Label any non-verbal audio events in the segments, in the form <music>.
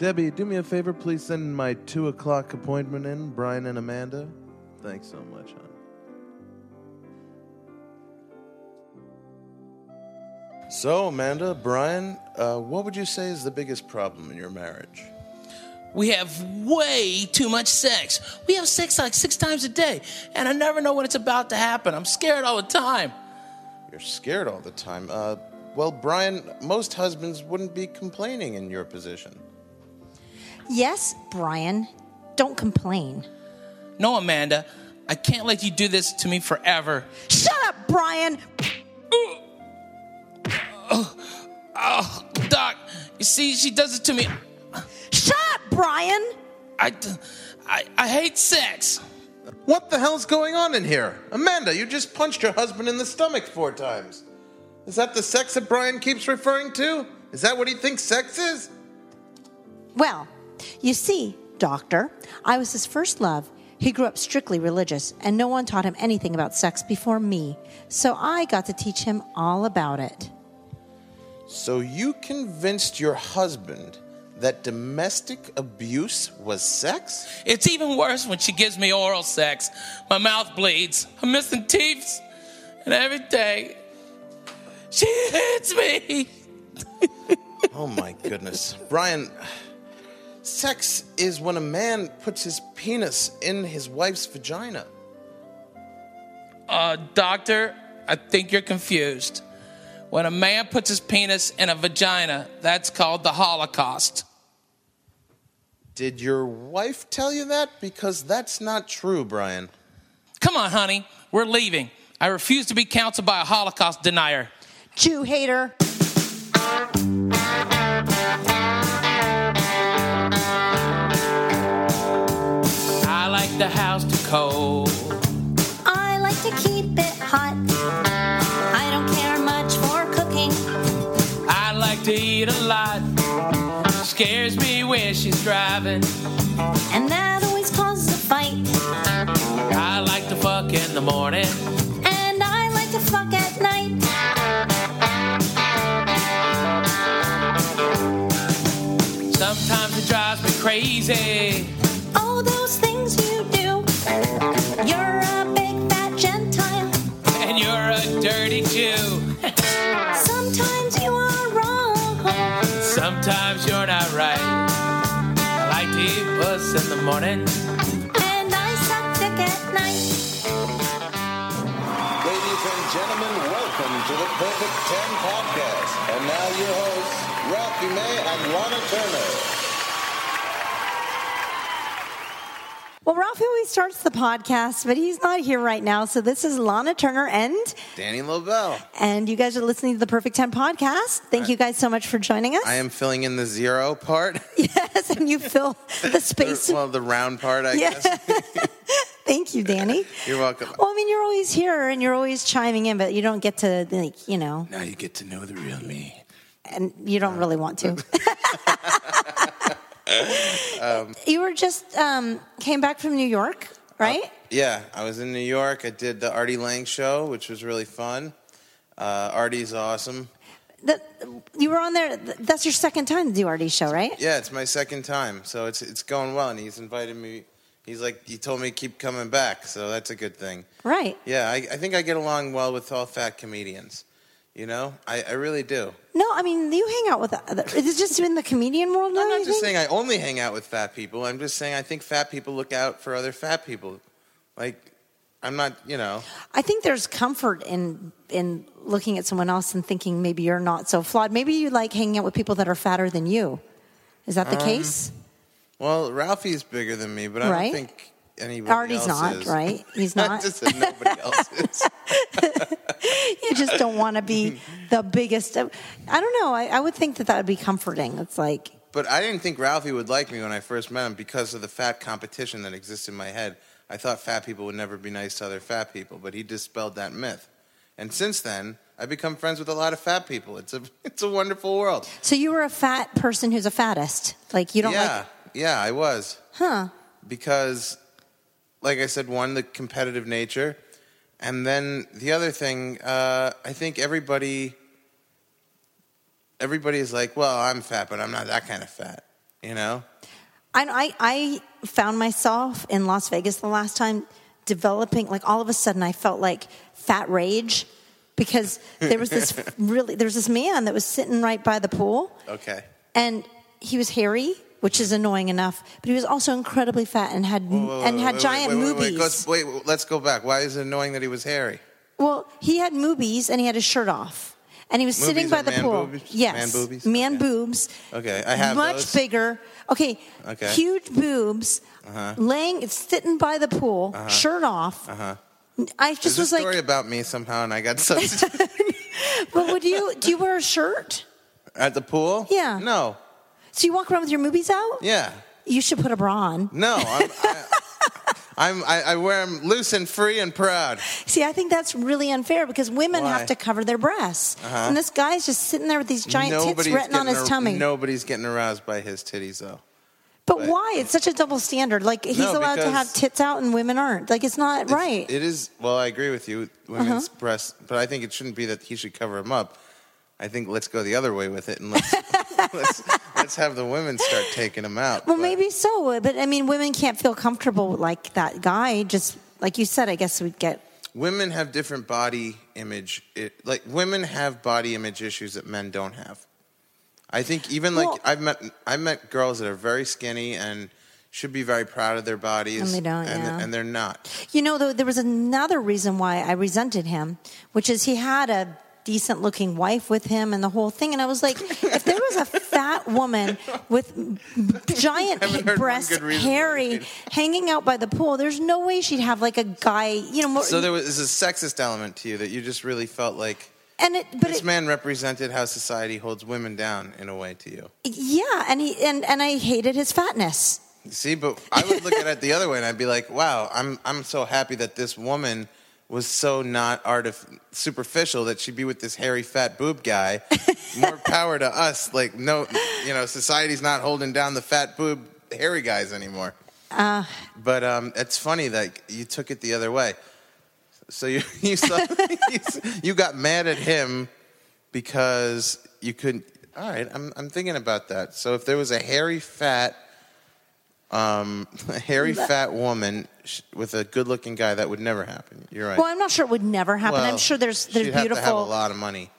Debbie, do me a favor, please send my two o'clock appointment in, Brian and Amanda. Thanks so much, hon. So, Amanda, Brian, uh, what would you say is the biggest problem in your marriage? We have way too much sex. We have sex like six times a day, and I never know when it's about to happen. I'm scared all the time. You're scared all the time. Uh, well, Brian, most husbands wouldn't be complaining in your position. Yes, Brian. Don't complain. No, Amanda, I can't let you do this to me forever. Shut up, Brian. Oh, Doc, you see, she does it to me. Shut up, Brian. I, I, I hate sex. What the hell's going on in here? Amanda, you just punched your husband in the stomach four times. Is that the sex that Brian keeps referring to? Is that what he thinks sex is? Well, you see, Doctor, I was his first love. He grew up strictly religious, and no one taught him anything about sex before me. So I got to teach him all about it. So you convinced your husband that domestic abuse was sex? It's even worse when she gives me oral sex. My mouth bleeds. I'm missing teeth. And every day, she hits me. <laughs> oh my goodness. Brian, sex is when a man puts his penis in his wife's vagina. Uh, doctor, I think you're confused. When a man puts his penis in a vagina, that's called the Holocaust. Did your wife tell you that? Because that's not true, Brian. Come on, honey, we're leaving. I refuse to be counseled by a Holocaust denier. Jew hater. House too cold. I like to keep it hot. I don't care much for cooking. I like to eat a lot. Scares me when she's driving. And that always causes a fight. I like to fuck in the morning. And I like to fuck at night. Sometimes it drives me crazy. Eat in the morning. And I suck dick at night. Ladies and gentlemen, welcome to the Perfect 10 podcast. And now your hosts, Ralphie May and Lahna Turner. Well, Ralphie always starts the podcast, but he's not here right now. So this is Lahna Turner and Danny Lobel. and you guys are listening to the Perfect 10 podcast. Thank you guys so much for joining us. I am filling in the zero part. <laughs> yes, and you fill <laughs> the space. well, the round part, I Yeah. guess. <laughs> Thank you, Danny. You're welcome. Well, I mean, you're always here and you're always chiming in, but you don't get to, like, you know, Now you get to know the real me. and you don't really want to. <laughs> Um, you were just um, came back from New York, right? Yeah, I was in New York. I did the Artie Lange show, which was really fun. Uh, Artie's awesome. That you were on there. That's your second time to do Artie show, right? Yeah, it's my second time, so it's it's going well. And he's invited me. He's like he told me to keep coming back, so that's a good thing. Right. Yeah, I, I think I get along well with all fat comedians. You know, I, I really do. No, I mean you hang out with. Other, is it just in the comedian world now? I'm not just think? saying I only hang out with fat people. I'm just saying I think fat people look out for other fat people. Like, I'm not, you know. I think there's comfort in in looking at someone else and thinking maybe you're not so flawed. Maybe you like hanging out with people that are fatter than you. Is that the Um, case? Well, Ralphie's bigger than me, but I Right. don't think anybody Artie's else not, is. right? <laughs> He's not. just nobody else is. <laughs> <laughs> you just don't want to be the biggest. Uh, I don't know. I, I would think that that would be comforting. It's like But I didn't think Ralphie would like me when I first met him because of the fat competition that exists in my head. I thought fat people would never be nice to other fat people, but he dispelled that myth. And since then, I've become friends with a lot of fat people. It's a <laughs> it's a wonderful world. so. You were a fat person who's a fattest. Like you don't yeah, like. yeah, I was. Huh. Because, like I said, one the competitive nature, and then the other thing. Uh, I think everybody everybody is like, well, I'm fat, but I'm not that kind of fat. You know? I, I, I found myself in Las Vegas the last time developing, like all of a sudden, I felt like fat rage because there was this <laughs> really, there was this man that was sitting right by the pool Okay. and he was hairy, which is annoying enough, but he was also incredibly fat and had Whoa, and wait, had giant wait, wait, movies. Wait, let's, wait, let's go back. Why is it annoying that he was hairy? Well, he had movies and he had his shirt off. And he was sitting by are the man pool. boobies? Yes. Man boobies? Man Okay. boobs. Okay, I have Much those. bigger. Okay. Okay. Uh-huh. Huge boobs. Laying, sitting by the pool, shirt off. Uh-huh. I just There's a was like, story about me somehow, and I got so <laughs> <laughs> but would you, do you wear a shirt? at the pool. Yeah. No. So you walk around with your movies out? Yeah. You should put a bra on. No. I'm. I, <laughs> I'm I, I wear them loose and free and proud. See, I think that's really unfair because women Why? have to cover their breasts. And this guy's just sitting there with these giant tits written on his ar- tummy. Nobody's getting aroused by his titties, though. But But- why? It's such a double standard. Like he's No, allowed to have tits out and women aren't. Like it's not It's- right. Uh-huh. It is. Well, I agree with you. Women's breasts, but I think it shouldn't be that he should cover them up. I think let's go the other way with it, and let's <laughs> let's, let's have the women start taking them out. well, But- maybe so. But I mean, women can't feel comfortable like that guy. Just like you said, I guess we'd get. women have different body image it, like women have body image issues that men don't have i think even like Well- i've met i've met girls that are very skinny and should be very proud of their bodies And they don't, and, yeah. and they're not You know, though, there was another reason why I resented him, which is he had a decent looking wife with him and the whole thing. And I was like, if there was a fat woman with giant Haven't heard one breasts, good reason why you hairy, hanging out by the pool, there's no way she'd have like a guy, you know, more. so there was a sexist element to you that you just really felt like and it, but this it, man represented how society holds women down in a way to you yeah, and he and and I hated his fatness. see but i would look at it the other way and i'd be like wow i'm i'm so happy that this woman was so not artif- superficial that she'd be with this hairy fat boob guy. <laughs> More power to us. Like no, you know, society's not holding down the fat boob hairy guys anymore. Uh, But um, it's funny that you took it the other way. So you <laughs> you, saw, <laughs> you you got mad at him because you couldn't. All right, I'm I'm thinking about that. So if there was a hairy fat, um, a <laughs> hairy fat woman sh- with a good-looking guy, that would never happen. You're right. well, I'm not sure it would never happen. Well, I'm sure there's there's she'd have beautiful. to have a lot of money.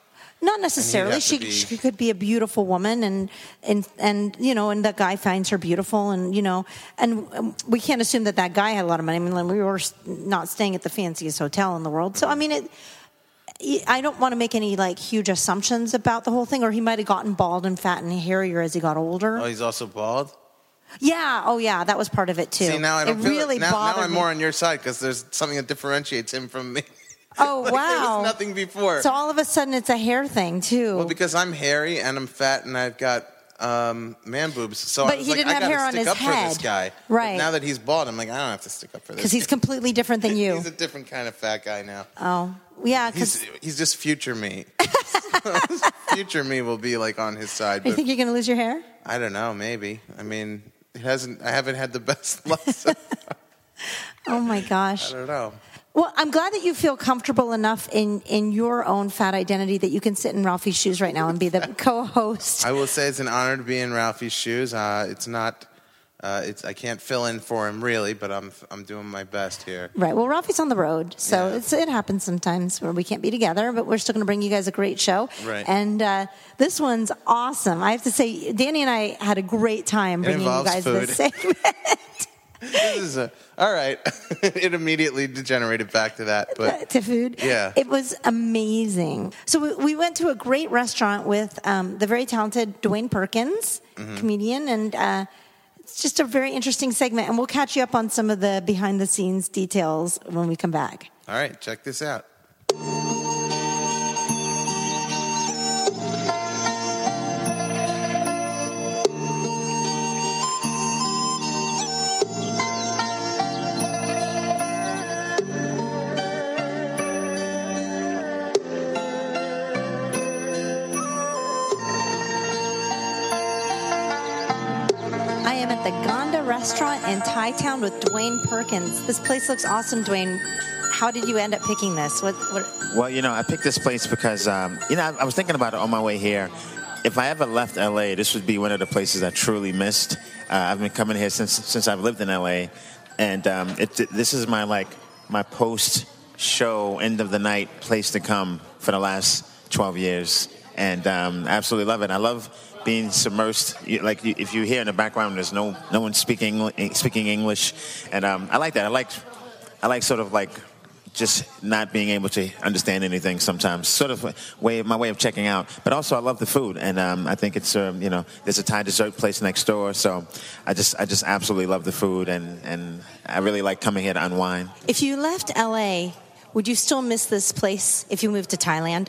Not necessarily. have to She, be- she could be a beautiful woman, and and and you know, and the guy finds her beautiful, and you know, and um, we can't assume that that guy had a lot of money. I mean, we were s- not staying at the fanciest hotel in the world, so I mean, it. I don't want to make any like huge assumptions about the whole thing, or he might have gotten bald and fat and hairier as he got older. Oh, he's also bald. Yeah, oh yeah, that was part of it too. See, now I don't it feel really it. Now, now I'm me. more on your side because there's something that differentiates him from me. <laughs> Oh Like, wow! There was nothing before. So all of a sudden, it's a hair thing too. well, because I'm hairy and I'm fat and I've got um, man boobs, so But I was he like, didn't I have hair on stick his up for this head. guy. But Right. now that he's bald, I'm like, I don't have to stick up for this. because he's completely different than <laughs> you. he's a different kind of fat guy now. oh, yeah. He's Because he's just future me. <laughs> future me will be like on his side, you think you're going to lose your hair? I don't know. Maybe. I mean, it hasn't. I haven't had the best <laughs> luck. so Oh my gosh. I don't know. Well, I'm glad that you feel comfortable enough in in your own fat identity that you can sit in Ralphie's shoes right now and be the <laughs> co-host. I will say it's an honor to be in Ralphie's shoes. Uh, it's not. Uh, it's I can't fill in for him really, but I'm I'm doing my best here. Right. Well, Ralphie's on the road, so Yeah. it's, it happens sometimes where we can't be together, but we're still going to bring you guys a great show. Right. And uh, this one's awesome. I have to say, Danny and I had a great time bringing you guys food. this segment. <laughs> <laughs> This is a all right. <laughs> it immediately degenerated back to that, but to food. Yeah. It was amazing. So we, we went to a great restaurant with um, the very talented Dwayne Perkins, Mm-hmm. comedian, and uh, it's just a very interesting segment. And we'll catch you up on some of the behind the scenes details when we come back. all right. Check this out. The Ganda restaurant in Thai Town with Dwayne Perkins. This place looks awesome, Dwayne. How did you end up picking this? What, what Well, you know, I picked this place because, um, you know, I, I was thinking about it on my way here. if I ever left LA, this would be one of the places I truly missed. Uh, I've been coming here since since I've lived in LA, and um, it, this is my like my post show end of the night place to come for the last 12 years, and um, absolutely love it. I love being submersed. Like if you hear in the background, there's no no one speaking speaking English, and um, I like that. I like I like sort of like just not being able to understand anything sometimes. Sort of way my way of checking out. But also I love the food, and um, I think it's um, you know there's a Thai dessert place next door, so I just I just absolutely love the food, and and I really like coming here to unwind. If you left LA, would you still miss this place if you moved to Thailand?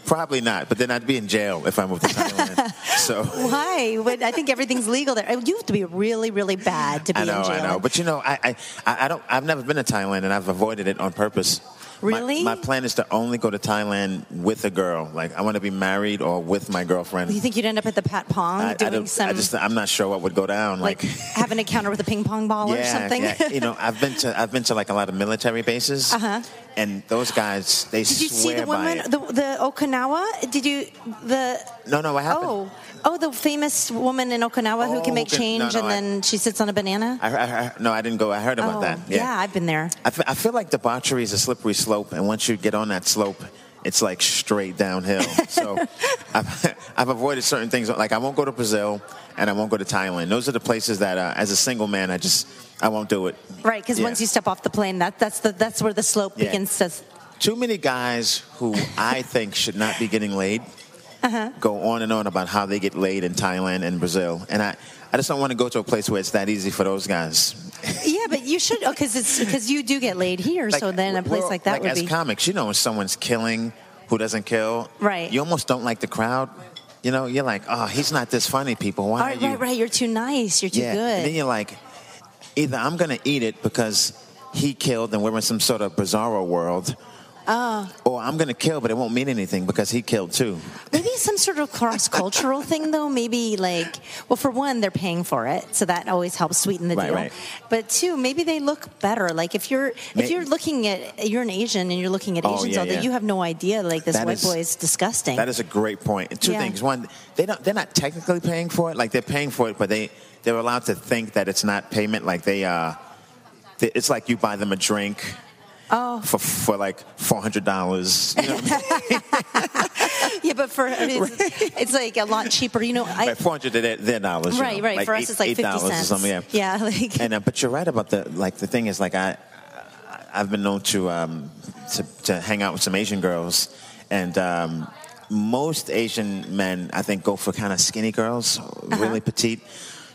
<laughs> Probably not, but then I'd be in jail if I moved to Thailand. <laughs> so. Why? When I think everything's legal there. You have to be really, really bad to be I know, in jail. I know, but you know, I, I, I I don't. I've never been to Thailand, and I've avoided it on purpose. My- Really? My, plan is to only go to Thailand with a girl. Like I want to be married or with my girlfriend. you think you'd end up at the Patpong I, I doing don't- some, I just, I'm not sure what would go down. like, Like, <laughs> have an encounter with a ping pong ball or something? yeah. You know, I've been to, I've been to like a lot of military bases, Uh-huh. And those guys, they Did you see the woman, the, the Okinawa? Did you the? no, no, what happened? Oh, oh, the famous woman in Okinawa who can Oh, make change No, no, and I- then she sits on a banana. I, I, no, I didn't go. I heard about oh, that. yeah. I've been there. I fe- I feel like debauchery is a slippery slope, and once you get on that slope, it's like straight downhill. So <laughs> I've, I've avoided certain things. Like I won't go to Brazil, and I won't go to Thailand. Those are the places that, uh, as a single man, I just I won't do it. Right, because Yeah. once you step off the plane, that that's the that's where the slope Yeah. begins to. Too many guys who I <laughs> think should not be getting laid Uh-huh. go on and on about how they get laid in Thailand and Brazil, and I. I just don't want to go to a place where it's that easy for those guys. Yeah, but you should oh, because it's because you do get laid here. so then a place like that would as be. comics, you know, when someone's killing who doesn't kill, Right. You almost don't like the crowd. You know, you're like, oh, he's not this funny. People, why Right, you? right, right. You're too nice. You're too yeah. good. And then you're like, either I'm gonna eat it because he killed and we're in some sort of bizarro world. Oh. Or I'm gonna kill, but it won't mean anything because he killed too. Maybe some sort of cross cultural thing, though. Maybe like, well, for one, they're paying for it, so that always helps sweeten the Right, deal. right. But two, maybe they look better. Like if you're May- if you're looking at you're an Asian and you're looking at Oh, Asians yeah, all day, yeah. you have no idea. Like this That white is- boy is disgusting. That is a great point. Two Yeah. things. One, they don't. They're not technically paying for it. Like they're paying for it, but they they're allowed to think that it's not payment. Like they uh, it's like you buy them a drink. Oh. For, for like four hundred dollars, you <laughs> know, yeah, but for I mean, it's, it's like a lot cheaper. You know, I, like four hundred their, their dollars. you right, know, right. for us, it's like eight dollars cents. or something. Yeah, yeah, <laughs> like and uh, but you're right about the like the thing is like I I've been known to um, to, to hang out with some Asian girls and um, most Asian men I think go for kind of skinny girls, really petite.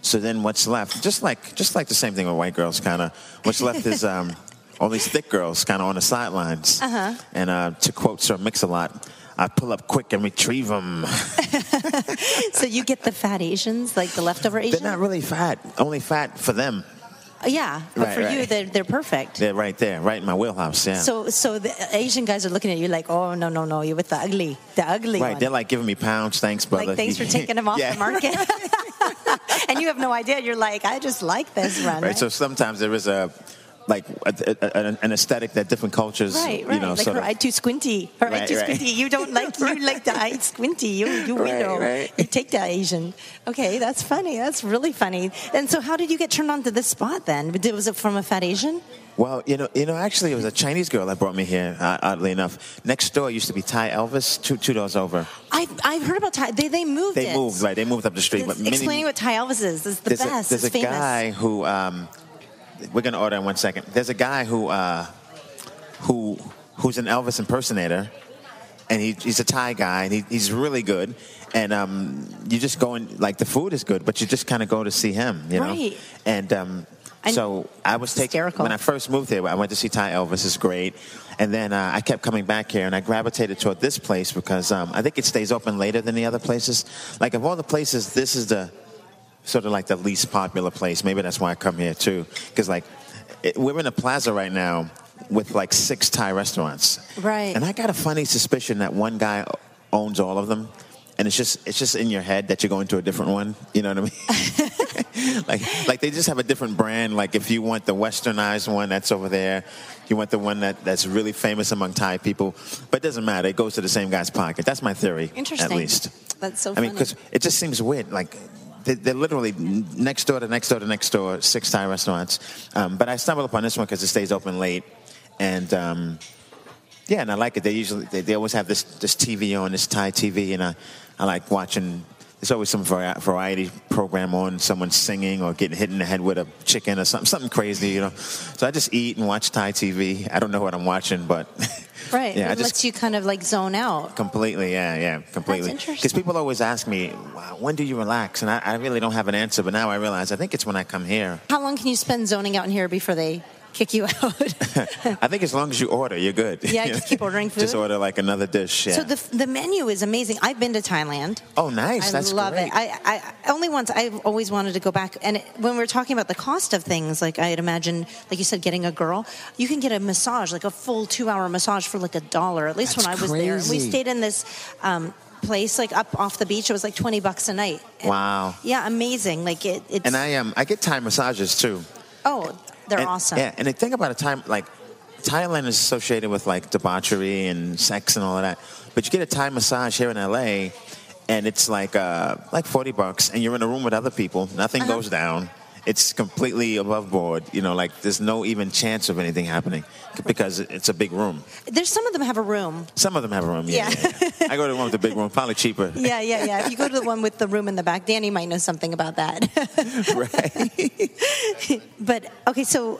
So then what's left? Just like just like the same thing with white girls, kind of. What's left is um, all these thick girls, kind of on the sidelines. Uh-huh. And uh, to quote Sir Mix-a-Lot, I pull up quick and retrieve them. <laughs> so you get the fat Asians, like the leftover Asians? They're not really fat, only fat for them. yeah, but Right, for you, they're they're perfect. They're right there, right in my wheelhouse. Yeah. So, so the Asian guys are looking at you like, oh no, no, no, you're with the ugly, the ugly Right, one. they're like giving me pounds. Thanks, brother. Like, thanks for <laughs> taking them off Yeah. the market. <laughs> and you have no idea. You're like, I just like this run. Right. So sometimes there is a like a, a, an aesthetic that different cultures, Right, right. you know, like sort her of. eye too squinty. Her eye Right, too right. squinty. You don't <laughs> like you like the eye squinty. You you Right. You take the Asian. Okay, that's funny. That's really funny. And so, how did you get turned on to this spot then? Was it from a fat Asian? Well, you know, you know, actually, it was a Chinese girl that brought me here. Uh, oddly enough, next door used to be Thai Elvis, two two doors over. I've I've heard about Thai. They they moved. They it. moved, right? They moved up the street. It's but many- explaining what Thai Elvis is. Is the there's best. A, there's it's a famous. guy who um, we're gonna order in one second. There's a guy who uh, who who's an Elvis impersonator, and he, he's a Thai guy, and he, he's really good. And um, you just go and like the food is good, but you just kind of go to see him, you know. Right. And um, so I was taking Hysterical. when I first moved here. I went to see Thai Elvis. is great. And then uh, I kept coming back here, and I gravitated toward this place because um, I think it stays open later than the other places. Like of all the places, this is the sort of like the least popular place. Maybe that's why I come here too. Because like it, we're in a plaza right now with like six Thai restaurants. Right. And I got a funny suspicion that one guy owns all of them. And it's just it's just in your head that you're going to a different one. You know what I mean? <laughs> <laughs> like like they just have a different brand. Like if you want the westernized one, that's over there. You want the one that, that's really famous among Thai people, but it doesn't matter. It goes to the same guy's pocket. That's my theory, Interesting. at least. That's so I mean, because it just seems weird. Like they're literally next door to next door to next door, six Thai restaurants. Um, but I stumbled upon this one because it stays open late, and um, yeah, and I like it. They usually they, they always have this this TV on, this Thai TV, and I I like watching. There's always some variety program on, someone singing or getting hit in the head with a chicken or something, something crazy, you know. So I just eat and watch Thai TV. I don't know what I'm watching, but <laughs> right. yeah, I it just lets you kind of like zone out. Completely, yeah, yeah, completely. interesting. Because people always ask me, wow, when do you relax? And I, I really don't have an answer, but now I realize I think it's when I come here. How long can you spend zoning out in here before they kick you <laughs> out? I think as long as you order, you're good. Yeah, just keep <laughs> ordering food. Just order like another dish. Yeah. So the the menu is amazing. I've been to Thailand. oh, nice. I That's love great. it. I, I only once. I've always wanted to go back. And it, when we're talking about the cost of things, like I'd imagine, like you said, getting a girl, you can get a massage, like a full two-hour massage for like a dollar. At least That's when I was there, and we stayed in this. Um, place like up off the beach it was like 20 bucks a night And- Wow. yeah amazing like it it's and I um, I get Thai massages too. oh they're And- awesome Yeah, and the thing about a time like Thailand is associated with like debauchery and sex and all of that, but you get a Thai massage here in LA, and it's like uh, like forty bucks, and you're in a room with other people. Nothing Uh-huh. goes down. It's completely above board. You know, like there's no even chance of anything happening because it's a big room. there's some of them have a room Some of them have a room. Yeah, Yeah. yeah, yeah. I go to the one with the big room, probably cheaper. <laughs> yeah yeah yeah if you go to the one with the room in the back danny might know something about that <laughs> right. <laughs> But okay, so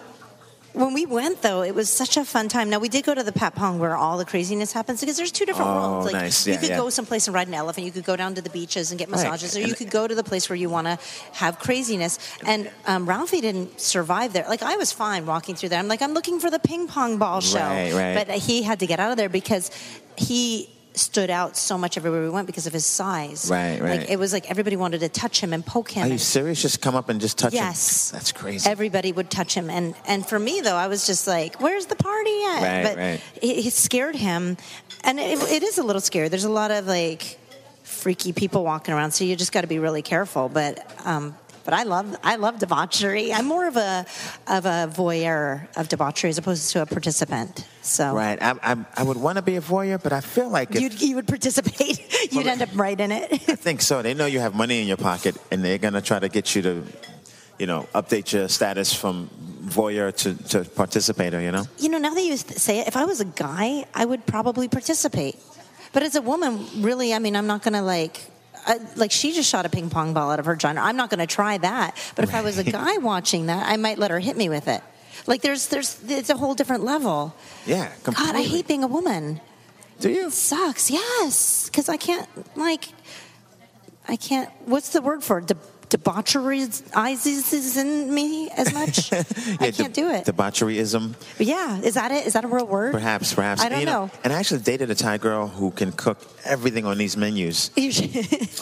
when we went though, it was such a fun time. Now we did go to the Patpong where all the craziness happens because there's two different Oh, worlds. Like nice. you Yeah, could yeah. go someplace and ride an elephant. You could go down to the beaches and get Right. massages, or you And- could go to the place where you want to have craziness. And um, Ralphie didn't survive there. Like I was fine walking through there. I'm like I'm looking for the ping pong ball show, Right, right. but he had to get out of there because he stood out so much everywhere we went because of his size. Right, right. Like it was like everybody wanted to touch him and poke him. Are you serious? Just come up and just touch him? Yes. That's crazy. Everybody would touch him, and and for me though, I was just like, "Where's the party at?" Right, but right. It, it scared him, and it, it is a little scary. There's a lot of like freaky people walking around, so you just got to be really careful. But um, but I love I love debauchery. I'm more of a of a voyeur of debauchery as opposed to a participant. So Right. I, I, I would want to be a voyeur, but I feel like if, you'd, you would participate. <laughs> You'd end up right in it. <laughs> I think so. They know you have money in your pocket, and they're gonna try to get you to, you know, update your status from voyeur to, to participator. You know. You know, now that you say it, if I was a guy, I would probably participate. But as a woman, really, I mean, I'm not going to like. I, like she just shot a ping pong ball out of her vagina. I'm not going to try that. But if I was a guy watching that, I might let her hit me with it. Like there's there's it's a whole different level. Yeah. Completely. God, I hate being a woman. Do you? It sucks. Yes, because I can't like I can't. What's the word for it? De- debaucherizes in me as much. <laughs> I can't de- do it. Debaucheryism, Yeah, is that it? Is that a real word? perhaps, perhaps. I don't You know. And I actually dated a Thai girl who can cook everything on these menus. <laughs>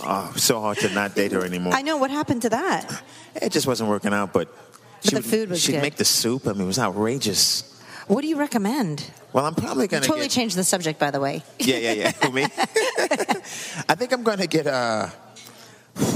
Oh, so hard to not date her anymore. I know what happened to that. It just wasn't working out, but. She the would- food was She'd good. make the soup. I mean, it was outrageous. What do you recommend? Well, I'm probably gonna totally get, changed the subject, by the way. Yeah, yeah, yeah. <laughs> Who, me? I think I'm going to get Uh,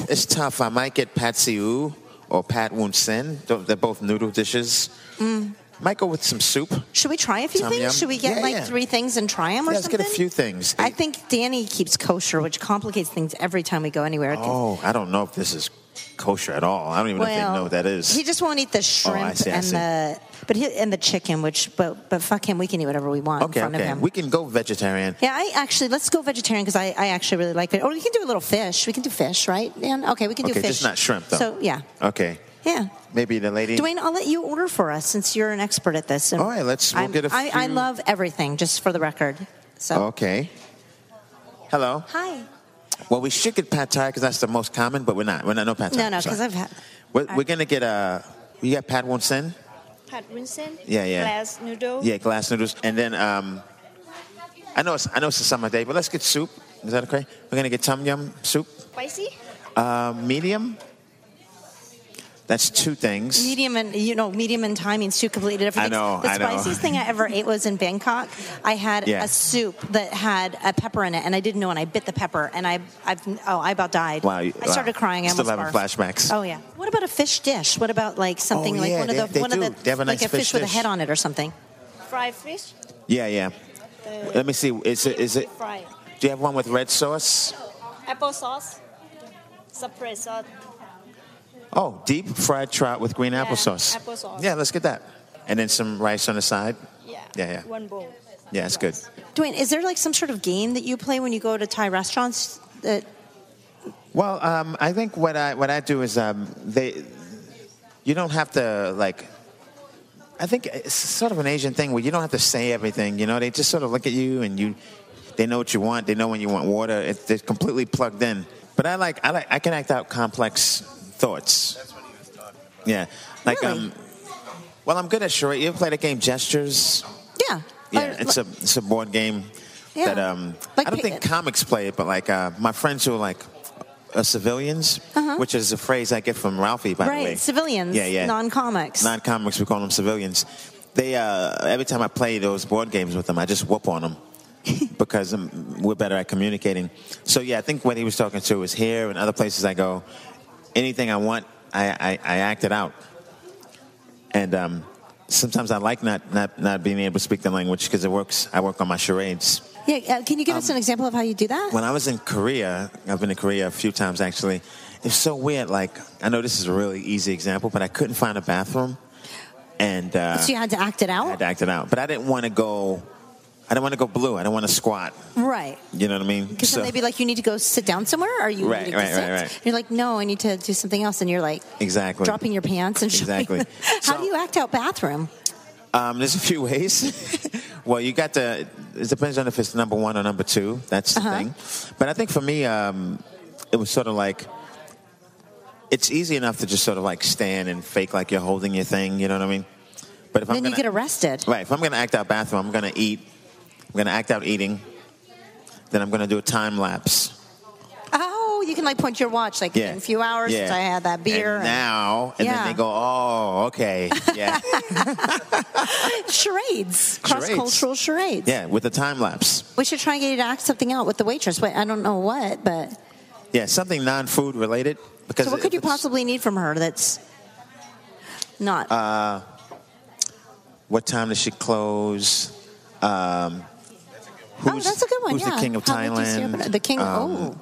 it's tough. I might get Pad See Ew or Pad Woon Sen. They're both noodle dishes. Mm. Might go with some soup. Should we try a few Tom things? yum. Should we get Yeah, like yeah. three things and try them or Yeah, let's something? get a few things. I think Danny keeps kosher, which complicates things every time we go anywhere. Oh, I don't know if this is kosher at all. I don't even know if they know what that is. He just won't eat the oh, shrimp see, I and see. the but he, and the chicken, which but but fuck him, we can eat whatever we want okay, in front okay. of him. We can go vegetarian. yeah, I actually let's go vegetarian because I, I actually really like it. Or we can do a little fish. We can do fish, right? Dan? Okay, we can do fish. just not shrimp, though. So yeah, Okay. yeah. Maybe the lady. Dwayne, I'll let you order for us since you're an expert at this. And All right, let's- we'll a I, I few- love everything, just for the record. So Okay. Hello. hi. Well, we should get pad thai because that's the most common, but we're not. We're not no pad thai. No, no, because I've had. We're, we're gonna get a. You got Pad Woon Sen? Pat Winston. Yeah, yeah. Glass noodle. Yeah, glass noodles, and then um, I know it's I know it's a summer day, but let's get soup. Is that okay? We're gonna get tom yum soup, Spicy. uh, medium. That's two things. Medium and you know, medium and Thai means two completely different I know, things. The I know. spiciest thing I ever <laughs> ate was in Bangkok. I had Yeah. a soup that had a pepper in it, and I didn't know, and I bit the pepper, and I, I've, oh, I about died. Wow, I started wow. crying. I Still having barfed. flashbacks. Oh yeah. What about a fish dish? What about like something Oh, like yeah, one they- of the they one do. of the They have a like a fish, fish with a head on it or something? Fried fish. Yeah, yeah. Let me see. Is it? Is it? Fried. Do you have one with red sauce? Apple sauce. Separate sauce. Oh, deep fried trout with green Yeah, applesauce. applesauce. Yeah, let's get that. And then some rice on the side. Yeah. Yeah, yeah. One bowl. Yeah, it's good. Dwayne, is there like some sort of game that you play when you go to Thai restaurants? That Well, um, I think what I what I do is um, they you don't have to like. I think it's sort of an Asian thing where you don't have to say everything. You know, they just sort of look at you and you. They know what you want. They know when you want water. It, they're completely plugged in. But I like I like I can act out complex thoughts. That's what he was talking about. Yeah, like Really? um. Well, I'm good at charade. You ever play the game Gestures? yeah. Yeah, Or- it's a it's a board game Yeah. that um Like I don't think comics play it, but like uh, my friends who are like uh, civilians, which is a phrase I get from Ralphie by the way. Uh-huh. right, civilians, Yeah, yeah. non-comics. Non-comics, we call them civilians. They uh, every time I play those board games with them, I just whoop on them <laughs> because um, we're better at communicating. So yeah, I think what he was talking to is here and other places I go. Anything I want, I, I, I act it out. And um, sometimes I like not, not, not being able to speak the language because it works. I work on my charades. yeah, uh, can you give us an example of how you do that? When I was in Korea, I've been to Korea a few times actually. It's so weird. Like I know this is a really easy example, but I couldn't find a bathroom, and uh, so you had to act it out? I had to act it out. But I didn't want to go. I don't want to go blue. I don't want to squat. right? You know what I mean? Because So- then they'd be like, "You need to go sit down somewhere," or you Right, need to right, sit? right, right. You're like, "No, I need to do something else," and you're like, exactly. dropping your pants and Exactly. <laughs> how So- do you act out bathroom? Um, there's a few ways. <laughs> well, you got to. It depends on if it's number one or number two. That's the Uh-huh. thing. But I think for me, um, it was sort of like. It's easy enough to just sort of like stand and fake like you're holding your thing. You know what I mean? But if I'm then gonna, you get arrested. Right. If I'm going to act out bathroom, I'm going to eat. I'm going to act out eating. Then I'm going to do a time lapse. Oh, you can like point your watch, like Yeah. in a few hours Yeah. since I had that beer. And now, and Yeah. then they go, oh, okay. Yeah. <laughs> charades, cross cultural charades. yeah, with the time lapse. We should try and get you to act something out with the waitress. Wait, I don't know what, but Yeah, something non food related. Because so what could you possibly need from her that's not? Uh, What time does she close? Um, oh, that's a good one. Who's yeah. the king of How would you say Thailand? The king. Um, oh, <laughs>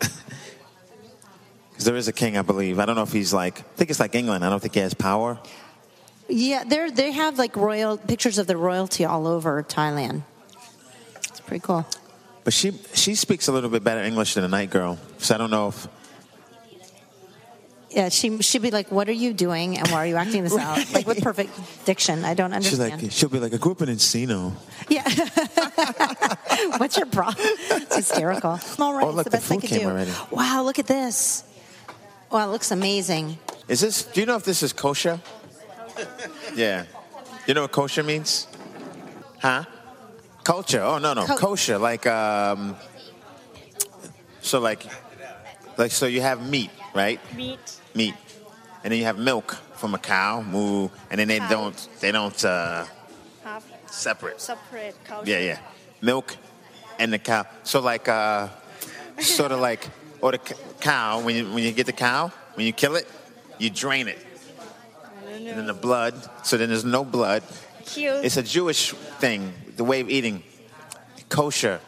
'cause there is a king, I believe. I don't know if he's like. I think it's like England. I don't think he has power. yeah. They they have like royal pictures of the royalty all over Thailand. It's pretty cool. But she she speaks a little bit better English than a night girl. So I don't know if. Yeah, she she'd be like, "What are you doing, and why are you acting this <laughs> out?" Like with perfect diction. I don't understand. She's like she'll be like I grew up in Encino. yeah. <laughs> <laughs> What's your problem? It's hysterical. All right, Oh, look, it's the the best I food could came do. already. Wow, look at this. Wow, it looks amazing. Is this? Do you know if this is kosher? yeah. You know what kosher means? Huh? Culture. Oh no no Co- kosher like um. So like, like so you have meat right? Meat. Meat, and then you have milk from a cow, moo, and then they Cow. don't they don't uh, Half separate. separate culture. Yeah yeah, milk and the cow. So like uh, sort of like or the c- cow when you when you get the cow when you kill it, you drain it. And then the blood. So then there's no blood. Cute. It's a Jewish thing, the way of eating. Kosher.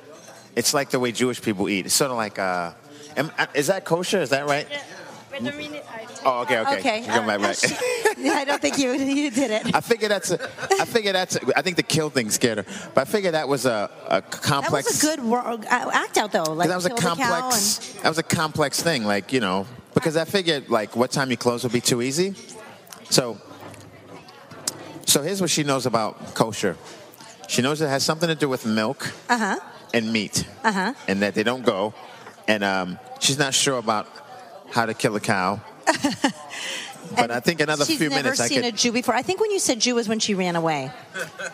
It's like the way Jewish people eat. It's sort of like, uh, am, uh, is that kosher? Is that right? Yeah. Wait a minute. I Oh, okay, okay. Okay. You come back, uh, right. <laughs> she- I don't think you you did it. I figure that's. A, I figure that's. A, I think the kill thing scared her, but I figure that was a, a complex. That complex. was a good wor- uh, act out though. Like 'cause that was a kill the cow complex. and- That was a complex thing, like you know, because I figured like what time you close would be too easy. So. So here's what she knows about kosher. She knows it has something to do with milk Uh-huh. and meat, uh-huh. and that they don't go. And um, she's not sure about how to kill a cow. <laughs> but I think another She's few never minutes I seen could a Jew before. I think when you said Jew was when she ran away.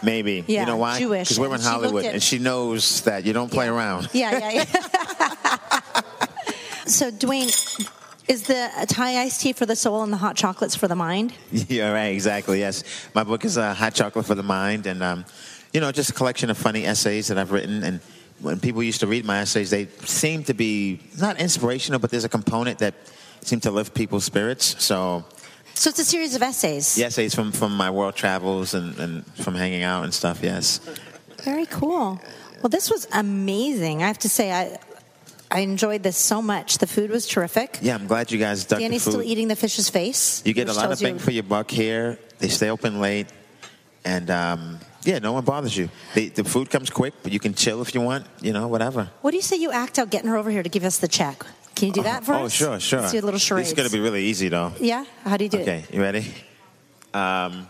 maybe. Yeah, you know why? Jewish, Because we're in and she looked Hollywood, at- and she knows that you don't play around. Yeah, yeah, yeah. <laughs> so, Dwayne, Is the Thai iced tea for the soul and the hot chocolates for the mind? <laughs> Yeah, right, exactly. Yes, my book is uh, "Hot Chocolate for the Mind," and um, you know, just a collection of funny essays that I've written. And when people used to read my essays, they seem to be not inspirational, but there's a component that seem to lift people's spirits. So, So it's a series of essays. the essays from from my world travels and, and from hanging out and stuff. Yes. Very cool. Well, this was amazing. I have to say, I I enjoyed this so much. The food was terrific. Yeah, I'm glad you guys ducked Danny's the food. still eating the fish's face. You get a lot of tells you- bang for your buck here. They stay open late, and um, yeah, no one bothers you. They, the food comes quick, but you can chill if you want. You know, whatever. What do you say you act out getting her over here to give us the check? Can you do that for oh, us? Oh, sure, sure. Let's do a little charade. This is going to be really easy, though. Yeah? How do you do it? Okay, you ready? Um,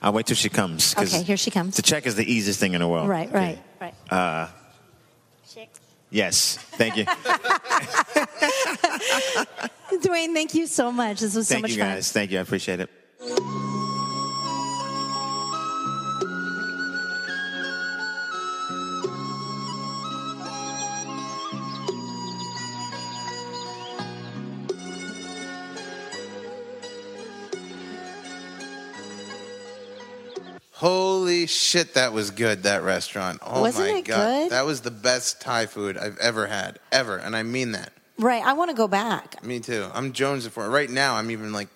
I'll wait till she comes. Okay, here she comes. The check is the easiest thing in the world. Right, right, right. Check. Yes, thank you. <laughs> Dwayne, thank you so much. This was so much fun. thank you, fun. guys. Thank you. I appreciate it. Holy shit, that was good, that restaurant. Oh Wasn't my it God. good? That was the best Thai food I've ever had, ever. And I mean that. Right, I want to go back. Me too. I'm jonesing for it. Right now, I'm even like,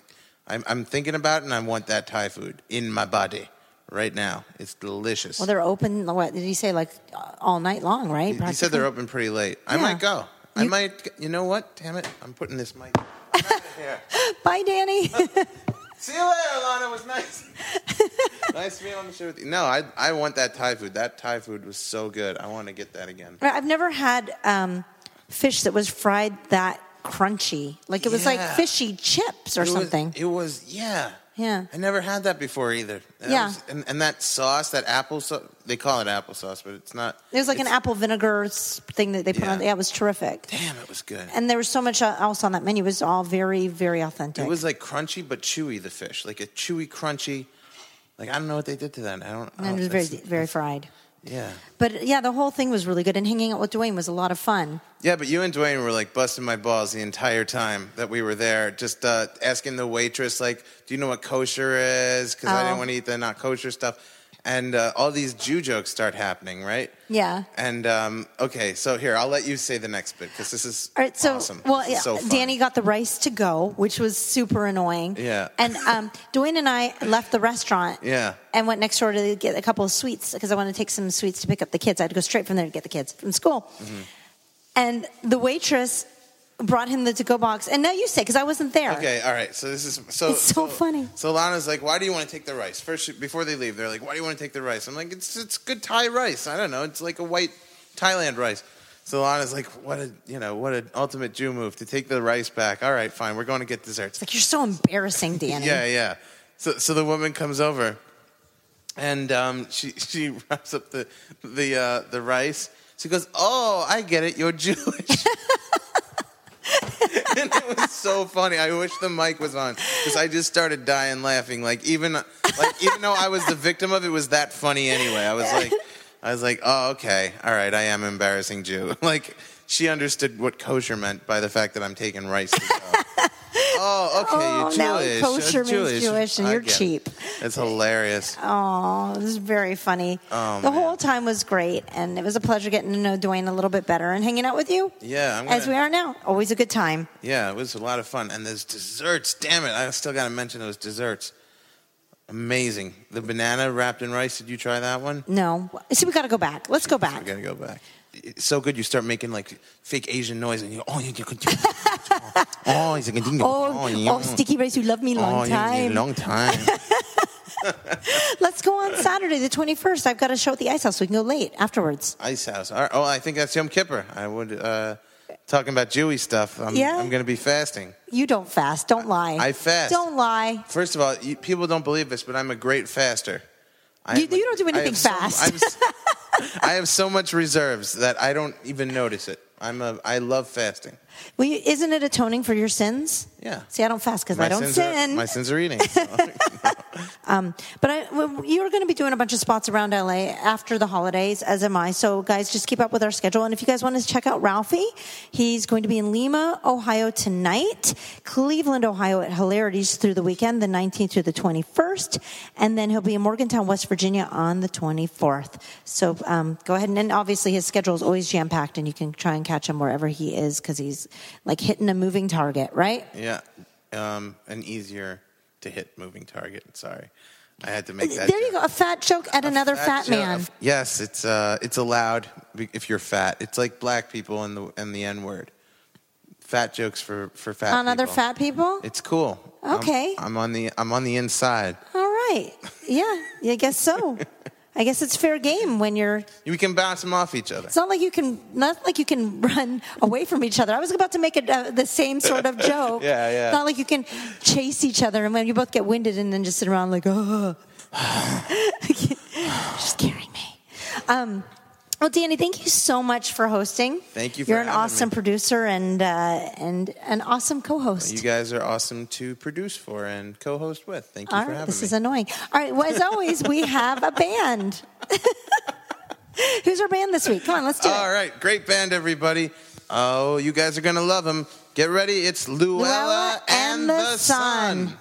I'm, I'm thinking about it and I want that Thai food in my body right now. It's delicious. Well, they're open, what did he say, like uh, all night long, right? He- he said they're open pretty late. I Yeah. might go. I You- might, you know what? Damn it. I'm putting this mic. <laughs> here. Bye, Danny. <laughs> See you later, Lahna. It was nice. <laughs> <laughs> nice to be on the show with you. No, I, I want that Thai food. That Thai food was so good. I want to get that again. I've never had um, fish that was fried that crunchy. Like it was like Yeah. fishy chips or It was- something. it was, yeah. Yeah. I never had that before either. That Yeah. was- and, and that sauce, that apple sauce, they call it applesauce, but it's not. It was like an it's- apple vinegar s- thing that they put Yeah. on. Yeah, it was terrific. Damn, it was good. And there was so much uh, else on that menu. It was all very, very authentic. It was like crunchy but chewy, the fish. Like a chewy, crunchy. Like, I don't know what they did to that. I don't I and it don't- was very, very fried. Yeah. But yeah, the whole thing was really good. And hanging out with Dwayne was a lot of fun. Yeah, but you and Dwayne were like busting my balls the entire time that we were there, just uh, asking the waitress, like, "Do you know what kosher is?" Because I Oh. didn't want to eat the not kosher stuff, and uh, all these Jew jokes start happening, right? Yeah. And um, okay, so here I'll let you say the next bit because this is All right, so awesome. well, yeah, so. Danny got the rice to go, which was super annoying. Yeah. and um, Dwayne and I left the restaurant. Yeah. and went next door to get a couple of sweets because I wanted to take some sweets to pick up the kids. I had to go straight from there to get the kids from school. Mm-hmm. And the waitress brought him the to-go box. And now you say because I wasn't there. Okay, all right. So this is so. It's so funny. So Lahna's like, "Why do you want to take the rice?" First, before they leave, they're like, "Why do you want to take the rice?" I'm like, "It's it's good Thai rice. I don't know. It's like a white Thailand rice." So Lahna's like, "What a you know what an ultimate Jew move to take the rice back." All right, fine. We're going to get desserts. It's like you're so embarrassing, Danny. <laughs> Yeah, yeah. So so the woman comes over, and um, she she <laughs> wraps up the the uh, the rice. She goes, "Oh, I get it. You're Jewish." <laughs> <laughs> and it was so funny. I wish the mic was on because I just started dying laughing. Like even like even though I was the victim of it, it was that funny anyway. I was like, I was like, oh okay, all right. I am embarrassing Jew. <laughs> Like she understood what kosher meant by the fact that I'm taking rice. <laughs> Oh, okay. Oh, you're now Jewish. kosher You're means Jewish and I you're get it. cheap. It's hilarious. Oh, this is very funny. Oh, the man. whole time was great, and it was a pleasure getting to know Dwayne a little bit better and hanging out with you. Yeah, I'm as gonna- we are now. Always a good time. Yeah, it was a lot of fun. And there's desserts. Damn it. I still got to mention those desserts. Amazing. The banana wrapped in rice. Did you try that one? No, see, we got to go back. Let's go back. We got to go back. It's so good. You start making like fake Asian noise and you go, oh, you can <laughs> Oh, he's like, Oh, oh, sticky rice, you love me long oh, yeah, yeah, time. long time. <laughs> Let's go on Saturday, the 21st. I've got a show at the Ice House. We can go late afterwards. Ice House. All right. Oh, I think that's Yom Kippur. I would, uh, talking about Jewy stuff. I'm, Yeah? I'm going to be fasting. You don't fast. Don't lie. I fast. Don't lie. First of all, you, people don't believe this, but I'm a great faster. I You- you don't do anything so- fast. I'm s- <laughs> <laughs> I have so much reserves that I don't even notice it. I'm a. I love fasting. Well, you, isn't it atoning for your sins? Yeah. See, I don't fast because I don't sin. Are, my sins are eating. so. <laughs> Um, but I, well, you're going to be doing a bunch of spots around LA after the holidays, as am I. So, guys, just keep up with our schedule. And if you guys want to check out Ralphie, he's going to be in Lima, Ohio tonight, Cleveland, Ohio at Hilarities through the weekend, the 19th through the 21st, and then he'll be in Morgantown, West Virginia on the 24th. So um, go ahead and, and obviously his schedule is always jam packed, and you can try and catch him wherever he is because he's like hitting a moving target, right? Yeah, um, an easier to hit moving target. Sorry, I had to make that. There you joke. go, a fat joke at A another fat, joke- man. Yes, it's uh, it's allowed if you're fat. It's like black people and the and the N word. Fat jokes for for fat On other people. fat people? It's cool. I'm- Okay. I'm, on the I'm on the inside. All right. Yeah, I guess so. <laughs> I guess it's fair game when you're. We can bounce them off each other. It's not like you can. Not like you can <laughs> run away from each other. I was about to make uh, the same sort of <laughs> joke. Yeah, yeah. Not like you can chase each other and when you both get winded and then just sit around like, oh, <laughs> just carrying me. Um, well, Danny, thank you so much for hosting. Thank you for You're an awesome me. producer and uh, and an awesome co-host. You guys are awesome to produce for and co-host with. Thank you All for right, having this me. is annoying. All right, well, as always, we have a band. <laughs> Who's our band this week? Come on, let's do All it. right, great band, everybody. Oh, you guys are gonna love them. Get ready. It's Luella, Luella and the Sun. Thank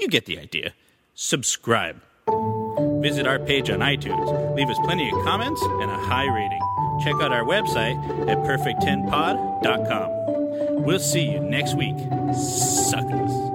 you get the idea. Subscribe. Visit our page on iTunes. Leave us plenty of comments and a high rating. Check out our website at perfect10pod.com. We'll see you next week, suckers.